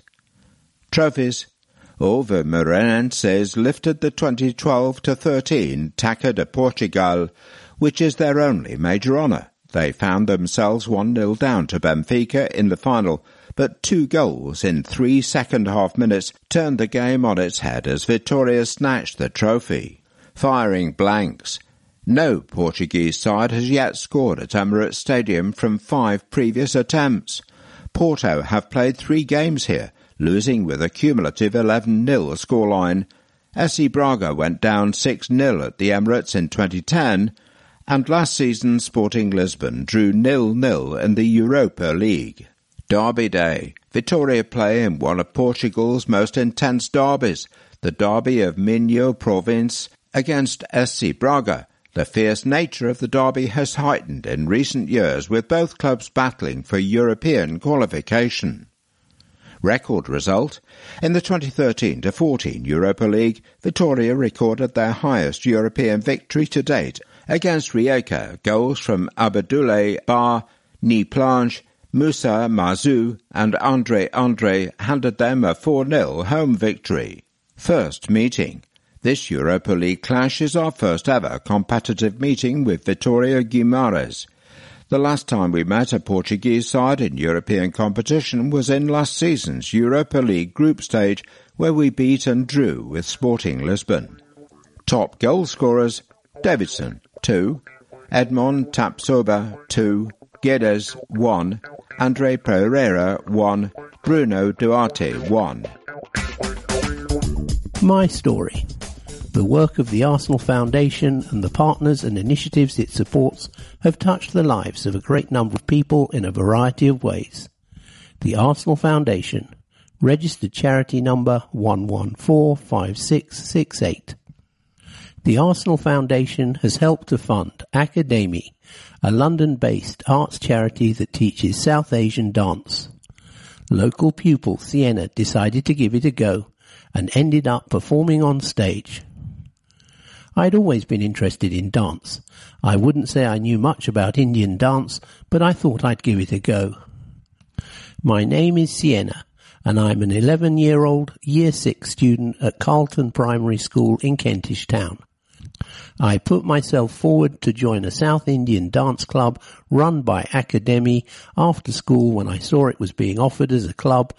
Trophies over Moreirenses lifted the 2012 to 13 Taça de Portugal, which is their only major honour. They found themselves 1-0 down to Benfica in the final, but two goals in three second half minutes turned the game on its head as Vitoria snatched the trophy. Firing blanks. No Portuguese side has yet scored at Emirates Stadium from five previous attempts. Porto have played three games here, losing with a cumulative 11-0 scoreline. SC Braga went down 6-0 at the Emirates in 2010, and last season Sporting Lisbon drew nil-nil in the Europa League. Derby Day. Vitoria play in one of Portugal's most intense derbies, the derby of Minho province against SC Braga. The fierce nature of the derby has heightened in recent years with both clubs battling for European qualification. Record result In the 2013-14 Europa League, Vitoria recorded their highest European victory to date against Rijeka. Goals from Abdoulaye Bar, Ni Plange, Moussa Maazou and Andre Andre handed them a 4-0 home victory. First meeting. This Europa League clash is our first ever competitive meeting with Vitória Guimarães. The last time we met a Portuguese side in European competition was in last season's Europa League group stage where we beat and drew with Sporting Lisbon. Top goal scorers Davidson 2, Edmond Tapsoba 2, Guedes 1, Andre Pereira 1, Bruno Duarte 1. My story. The work of the Arsenal Foundation and the partners and initiatives it supports have touched the lives of a great number of people in a variety of ways. The Arsenal Foundation, registered charity number 1145668. The Arsenal Foundation has helped to fund Akademi, a London-based arts charity that teaches South Asian dance. Local pupil Sienna decided to give it a go and ended up performing on stage. I'd always been interested in dance. I wouldn't say I knew much about Indian dance, but I thought I'd give it a go. My name is Sienna, and I'm an 11 year old year 6 student at Carlton Primary School in Kentish Town. I put myself forward to join a South Indian dance club run by Akademi after school when I saw it was being offered as a club,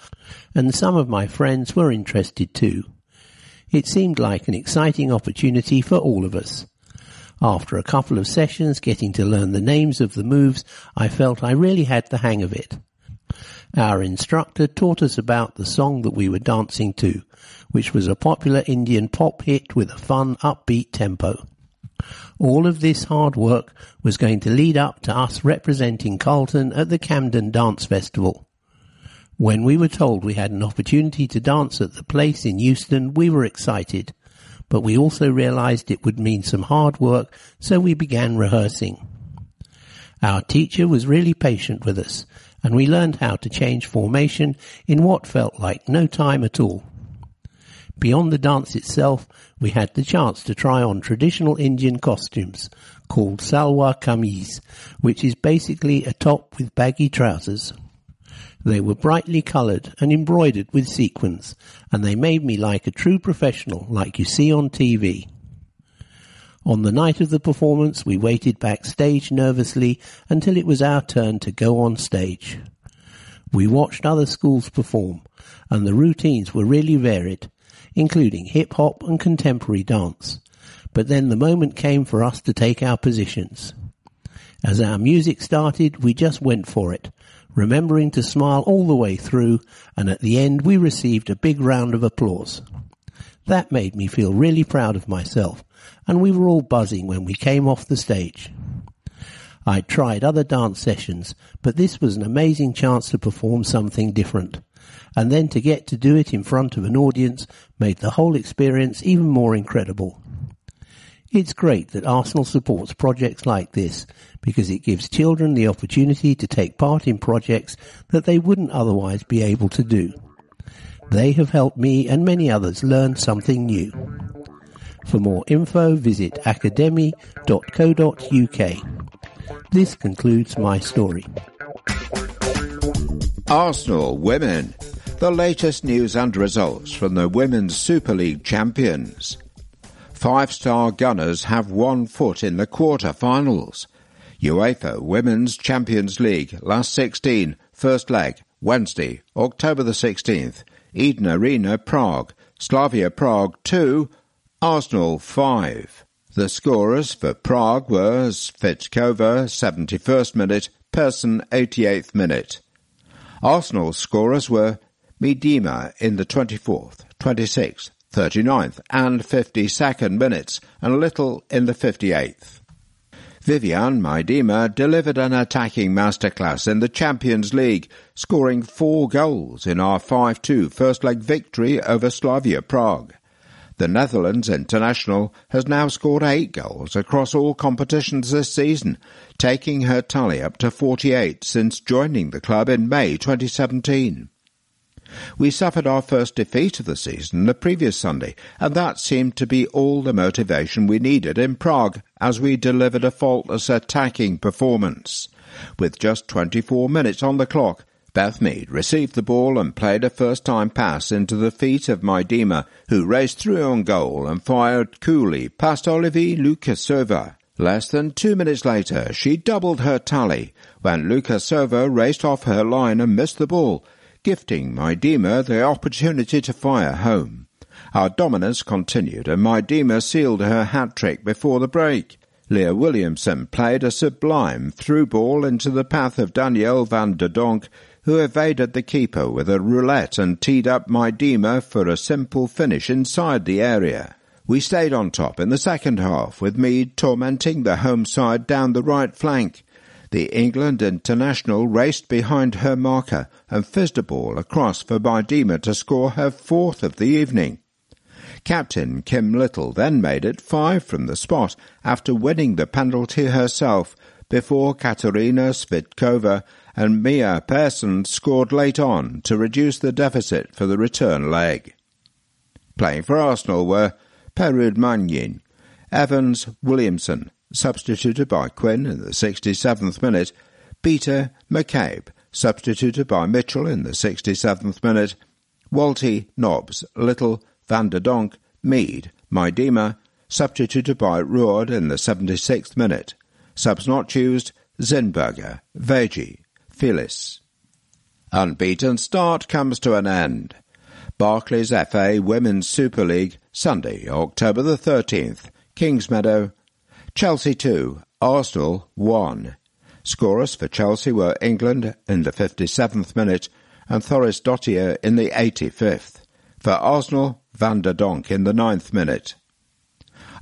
and some of my friends were interested too. It seemed like an exciting opportunity for all of us. After a couple of sessions getting to learn the names of the moves, I felt I really had the hang of it. Our instructor taught us about the song that we were dancing to, which was a popular Indian pop hit with a fun, upbeat tempo. All of this hard work was going to lead up to us representing Carlton at the Camden Dance Festival. When we were told we had an opportunity to dance at the place in Euston, we were excited, but we also realized it would mean some hard work, so we began rehearsing. Our teacher was really patient with us, and we learned how to change formation in what felt like no time at all. Beyond the dance itself, we had the chance to try on traditional Indian costumes called salwar kameez, which is basically a top with baggy trousers. They were brightly coloured and embroidered with sequins, and they made me like a true professional like you see on TV. On the night of the performance, we waited backstage nervously until it was our turn to go on stage. We watched other schools perform, and the routines were really varied, including hip hop and contemporary dance. But then the moment came for us to take our positions. As our music started, we just went for it, remembering to smile all the way through, and at the end we received a big round of applause. That made me feel really proud of myself, and we were all buzzing when we came off the stage. I tried other dance sessions, but this was an amazing chance to perform something different and then to get to do it in front of an audience made the whole experience even more incredible. It's great that Arsenal supports projects like this because it gives children the opportunity to take part in projects that they wouldn't otherwise be able to do. They have helped me and many others learn something new. For more info, visit akademi.co.uk. This concludes my story. Arsenal Women the latest news and results from the Women's Super League champions. Five-star Gunners have one foot in the quarter-finals. UEFA Women's Champions League last 16, first leg, Wednesday, October the 16th, Eden Arena, Prague, Slavia Prague 2, Arsenal 5. The scorers for Prague were Svitkova 71st minute, Persson 88th minute. Arsenal's scorers were Miedema in the 24th, 26th, 39th and 52nd minutes and Little in the 58th. Vivianne Miedema delivered an attacking masterclass in the Champions League, scoring four goals in our 5-2 first leg victory over Slavia Prague. The Netherlands international has now scored eight goals across all competitions this season, taking her tally up to 48 since joining the club in May 2017. We suffered our first defeat of the season the previous Sunday, and that seemed to be all the motivation we needed in Prague as we delivered a faultless attacking performance. With just 24 minutes on the clock, Beth Mead received the ball and played a first-time pass into the feet of Miedema, who raced through on goal and fired coolly past Olivie Lukasova. Less than two minutes later, she doubled her tally when Lukasova raced off her line and missed the ball, gifting Miedema the opportunity to fire home. Our dominance continued and Miedema sealed her hat-trick before the break. Leah Williamson played a sublime through ball into the path of Danielle van der Donk, who evaded the keeper with a roulette and teed up Miedema for a simple finish inside the area. We stayed on top in the second half, with Mead tormenting the home side down the right flank. The England international raced behind her marker and fizzed a ball across for Miedema to score her fourth of the evening. Captain Kim Little then made it five from the spot after winning the penalty herself before Katerina Svitkova and Mia Persson scored late on to reduce the deficit for the return leg. Playing for Arsenal were Peyraud-Magnin, Evans Williamson, substituted by Quinn in the 67th minute, Peter McCabe, substituted by Mitchell in the 67th minute, Walti, Nobbs, Little, Van der Donk, Mead, Miedema, substituted by Roord in the 76th minute. Subs not used, Zinsberger, Veje, Filis. Unbeaten start comes to an end. Barclays FA Women's Super League, Sunday, October the 13th, Kingsmeadow, Chelsea 2, Arsenal 1. Scorers for Chelsea were England in the 57th minute and Thorisdottir in the 85th. For Arsenal, Van der Donk in the ninth minute.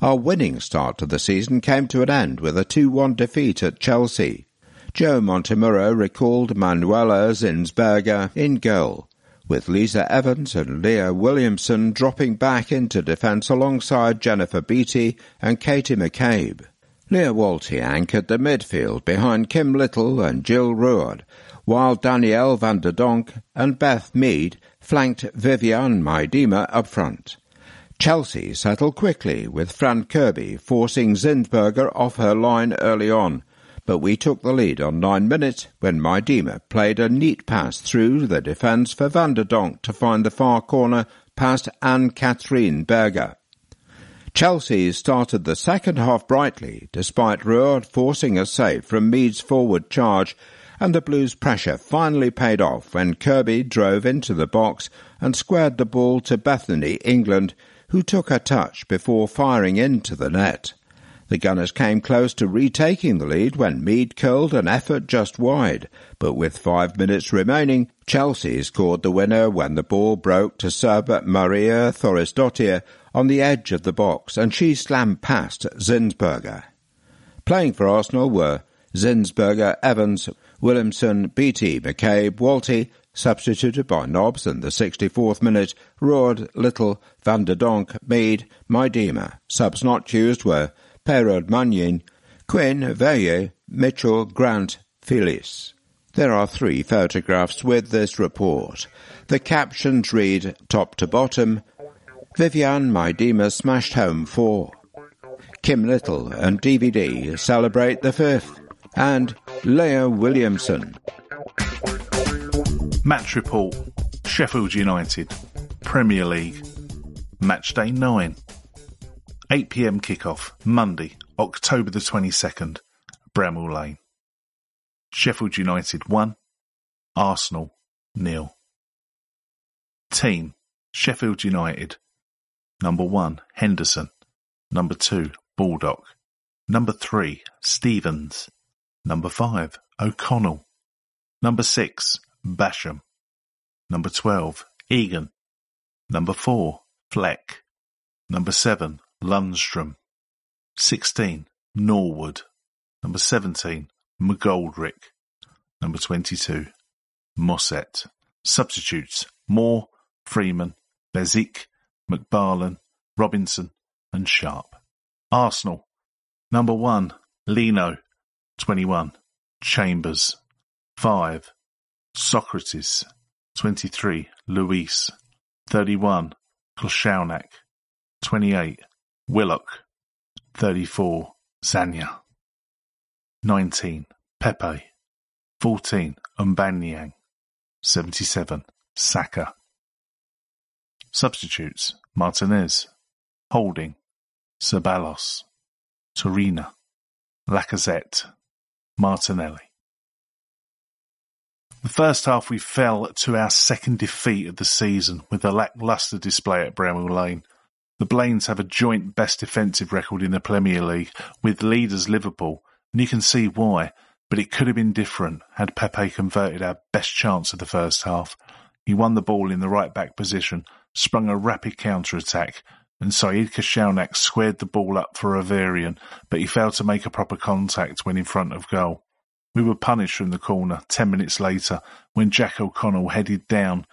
Our winning start to the season came to an end with a 2-1 defeat at Chelsea. Joe Montemurro recalled Manuela Zinsberger in goal, with Lisa Evans and Leah Williamson dropping back into defence alongside Jennifer Beattie and Katie McCabe. Lia Walti anchored the midfield behind Kim Little and Jill Roord, while Danielle van der Donk and Beth Mead flanked Vivianne Miedema up front. Chelsea settled quickly, with Fran Kirby forcing Zinsberger off her line early on, but we took the lead on nine minutes when Miedema played a neat pass through the defence for Van der Donk to find the far corner past Ann-Katrin Berger. Chelsea started the second half brightly, despite Roord forcing a save from Mead's forward charge, and the Blues' pressure finally paid off when Kirby drove into the box and squared the ball to Bethany England, who took a touch before firing into the net. The Gunners came close to retaking the lead when Mead curled an effort just wide, but with five minutes remaining, Chelsea scored the winner when the ball broke to sub Maria Thorisdottir on the edge of the box and she slammed past Zinsberger. Playing for Arsenal were Zinsberger, Evans, Williamson, Beattie, McCabe, Walti, substituted by Nobbs in the 64th minute, Roord, Little, Van der Donk, Mead, Miedema. Subs not used were Peyraud-Magnin, Quinn, Veje, Mitchell, Grant, Filis. There are three photographs with this report. The captions read, top to bottom, Vivianne Miedema smashed home four. Kim Little and DVD celebrate the fifth. And Leah Williamson. Match report Sheffield United, Premier League, Match Day 9. 8pm kickoff, Monday, October the 22nd, Bramall Lane. Sheffield United 1, Arsenal nil. Team Sheffield United. Number 1, Henderson. Number 2, Baldock. Number 3, Stevens. Number 5, O'Connell. Number 6, Basham. Number 12, Egan. Number 4, Fleck. Number 7, Lundstrom. 16, Norwood. Number 17, McGoldrick. Number 22, Mousset. Substitutes, Moore, Freeman, Besic, McBarlin, Robinson and Sharp. Arsenal. Number 1, Leno, 21. Chambers, 5. Sokratis, 23. Luiz, 31. Kolasinac, 28. Willock, 34. Zanya, 19. Pepe, 14. Umbanyang, 77. Saka. Substitutes Martinez, Holding, Ceballos, Torina, Lacazette, Martinelli. The first half we fell to our second defeat of the season with a lacklustre display at Bramall Lane. The Blaines have a joint best defensive record in the Premier League with leaders Liverpool, and you can see why, but it could have been different had Pepe converted our best chance of the first half. He won the ball in the right back position, sprung a rapid counter attack, and Sead Kolasinac squared the ball up for a variant, but he failed to make a proper contact when in front of goal. We were punished from the corner ten minutes later when Jack O'Connell headed down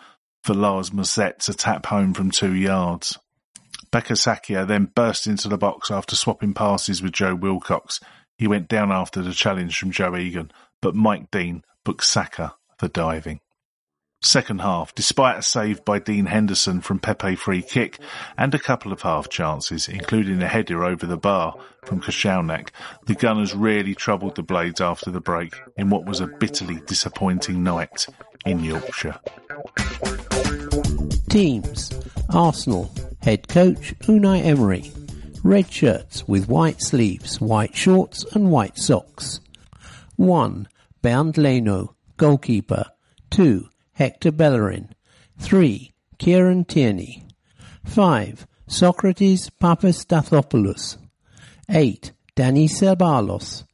for Lars Mousset to tap home from two yards. Bakasakia then burst into the box after swapping passes with Joe Willock. He went down after the challenge from Joe Egan, but Mike Dean booked Saka for diving. Second half, despite a save by Dean Henderson from Pepe free kick and a couple of half chances, including a header over the bar from Kolasinac, the Gunners really troubled the Blades after the break in what was a bitterly disappointing night in Yorkshire. Teams Arsenal, head coach Unai Emery. Red shirts with white sleeves, white shorts and white socks. 1. Bernd Leno, goalkeeper. 2. Hector Bellerin. 3. Kieran Tierney. 5. Sokratis Papastathopoulos. 8. Danny Ceballos.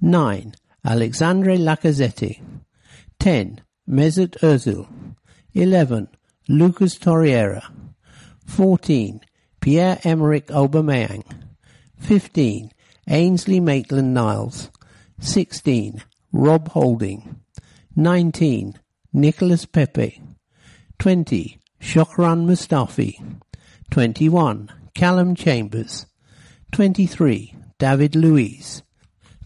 9. Alexandre Lacazette. 10. Mesut Ozil. 11. Lucas Torreira. 14. Pierre-Emerick Aubameyang. 15. Ainsley Maitland-Niles. 16. Rob Holding. 19. Nicolas Pepe. 20. Shkodran Mustafi. 21. Callum Chambers. 23. David Luiz.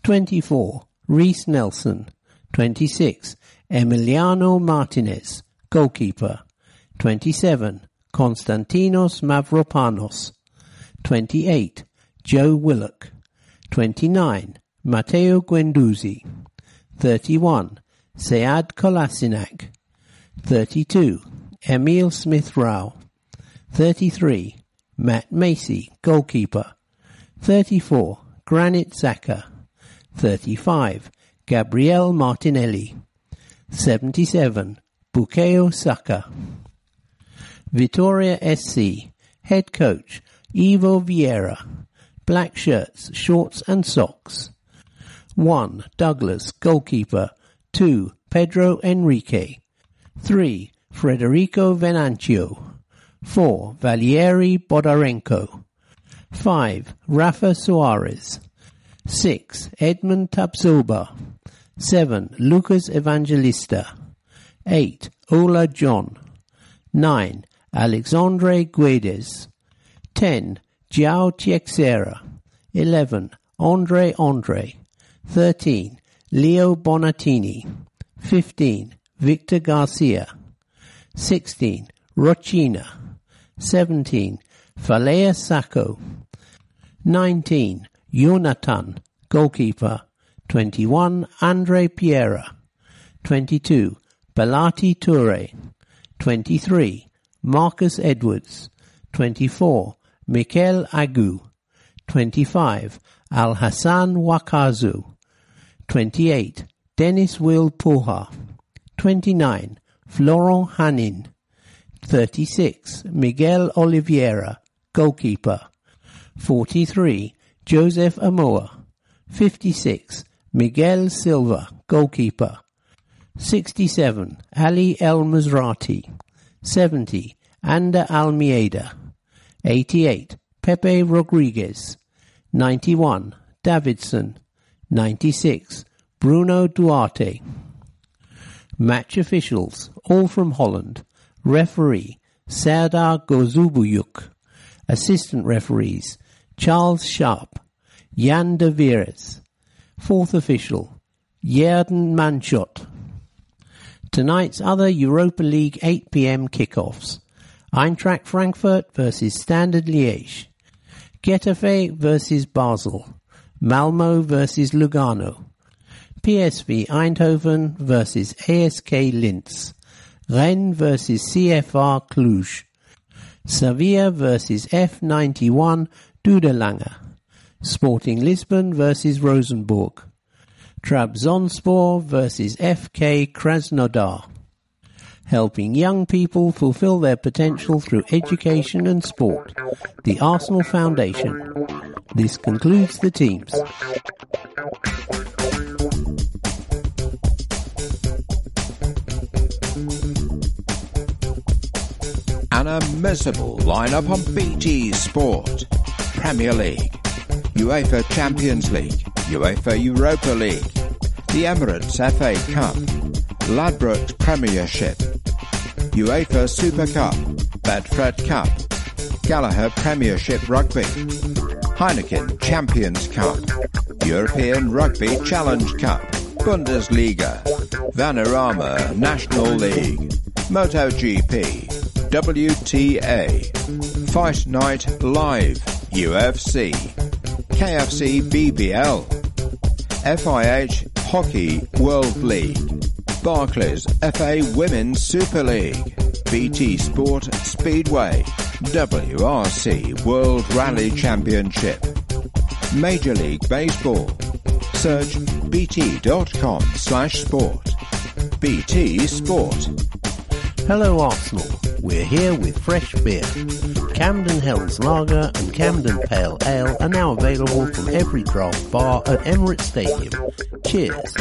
24. Reiss Nelson. 26. Emiliano Martinez, goalkeeper. 27. Konstantinos Mavropanos. 28. Joe Willock. 29. Matteo Guendouzi. 31. Sead Kolasinac. 32. Emile Smith Rowe. 33. Matt Macey, goalkeeper. 34. Granit Xhaka. 35. Gabriel Martinelli. 77. Bukayo Saka. Vitoria SC. Head coach Ivo Vieira. Black shirts, shorts and socks. 1. Douglas, goalkeeper. 2. Pedro Henrique. 3. Federico Venancio. 4. Valeriy Bondarenko. 5. Rafa Soares. 6. Edmond Tapsoba. 7. Lucas Evangelista. 8. Ola John. 9. Alexandre Guedes. 10. João Teixeira. 11. Andre Andre. 13. Leo Bonatini. 15. Victor Garcia. 16. Rochinha. 17. Falaye Sacko. 19. Jonathan, goalkeeper. 21. Andre Pereira. 22. Belati Toure. 23. Marcus Edwards. 24. Mikel Agu. 25. Alhassan Wakaso. 28. Denis Will Poha. 29. Florent Hanin. 36. Miguel Oliveira, goalkeeper. 43. Joseph Amoa. 56. Miguel Silva, goalkeeper. 67. Ali El Mizrati. 70. Ander Almeida. 88. Pepe Rodrigues. 91. Davidson. 96. Bruno Duarte. Match officials, all from Holland. Referee, Serdar Gözübüyük. Assistant referees Charles Sharp, Jan de Vries. Fourth official Jeroen Manschot. Tonight's other Europa League 8pm kickoffs. Eintracht Frankfurt versus Standard Liège. Getafe versus Basel. Malmo versus Lugano. PSV Eindhoven versus ASK Linz. Rennes versus CFR Cluj. Sevilla versus F91 Dudelange. Sporting Lisbon versus Rosenborg. Trabzonspor versus FK Krasnodar. Helping young people fulfill their potential through education and sport. The Arsenal Foundation. This concludes the teams. An unmissable lineup on BT Sport. Premier League, UEFA Champions League, UEFA Europa League, the Emirates FA Cup, Ladbrokes Premiership, UEFA Super Cup, Betfred Cup, Gallagher Premiership Rugby, Heineken Champions Cup, European Rugby Challenge Cup, Bundesliga, Vanarama National League, MotoGP, WTA, Fight Night Live, UFC, KFC BBL, FIH Hockey World League, Barclays FA Women's Super League, BT Sport Speedway, WRC World Rally Championship, Major League Baseball. Search bt.com slash sport. BT Sport. Hello Arsenal. We're here with fresh beer. Camden Hells Lager and Camden Pale Ale are now available from every draft bar at Emirates Stadium. Cheers.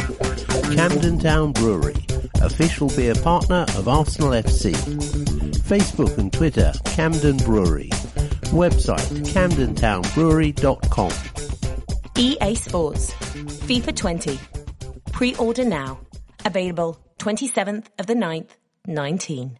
Camden Town Brewery, official beer partner of Arsenal FC. Facebook and Twitter, Camden Brewery. Website, camdentownbrewery.com. EA Sports. FIFA 20. Pre-order now. Available 27th of the 9th, 19.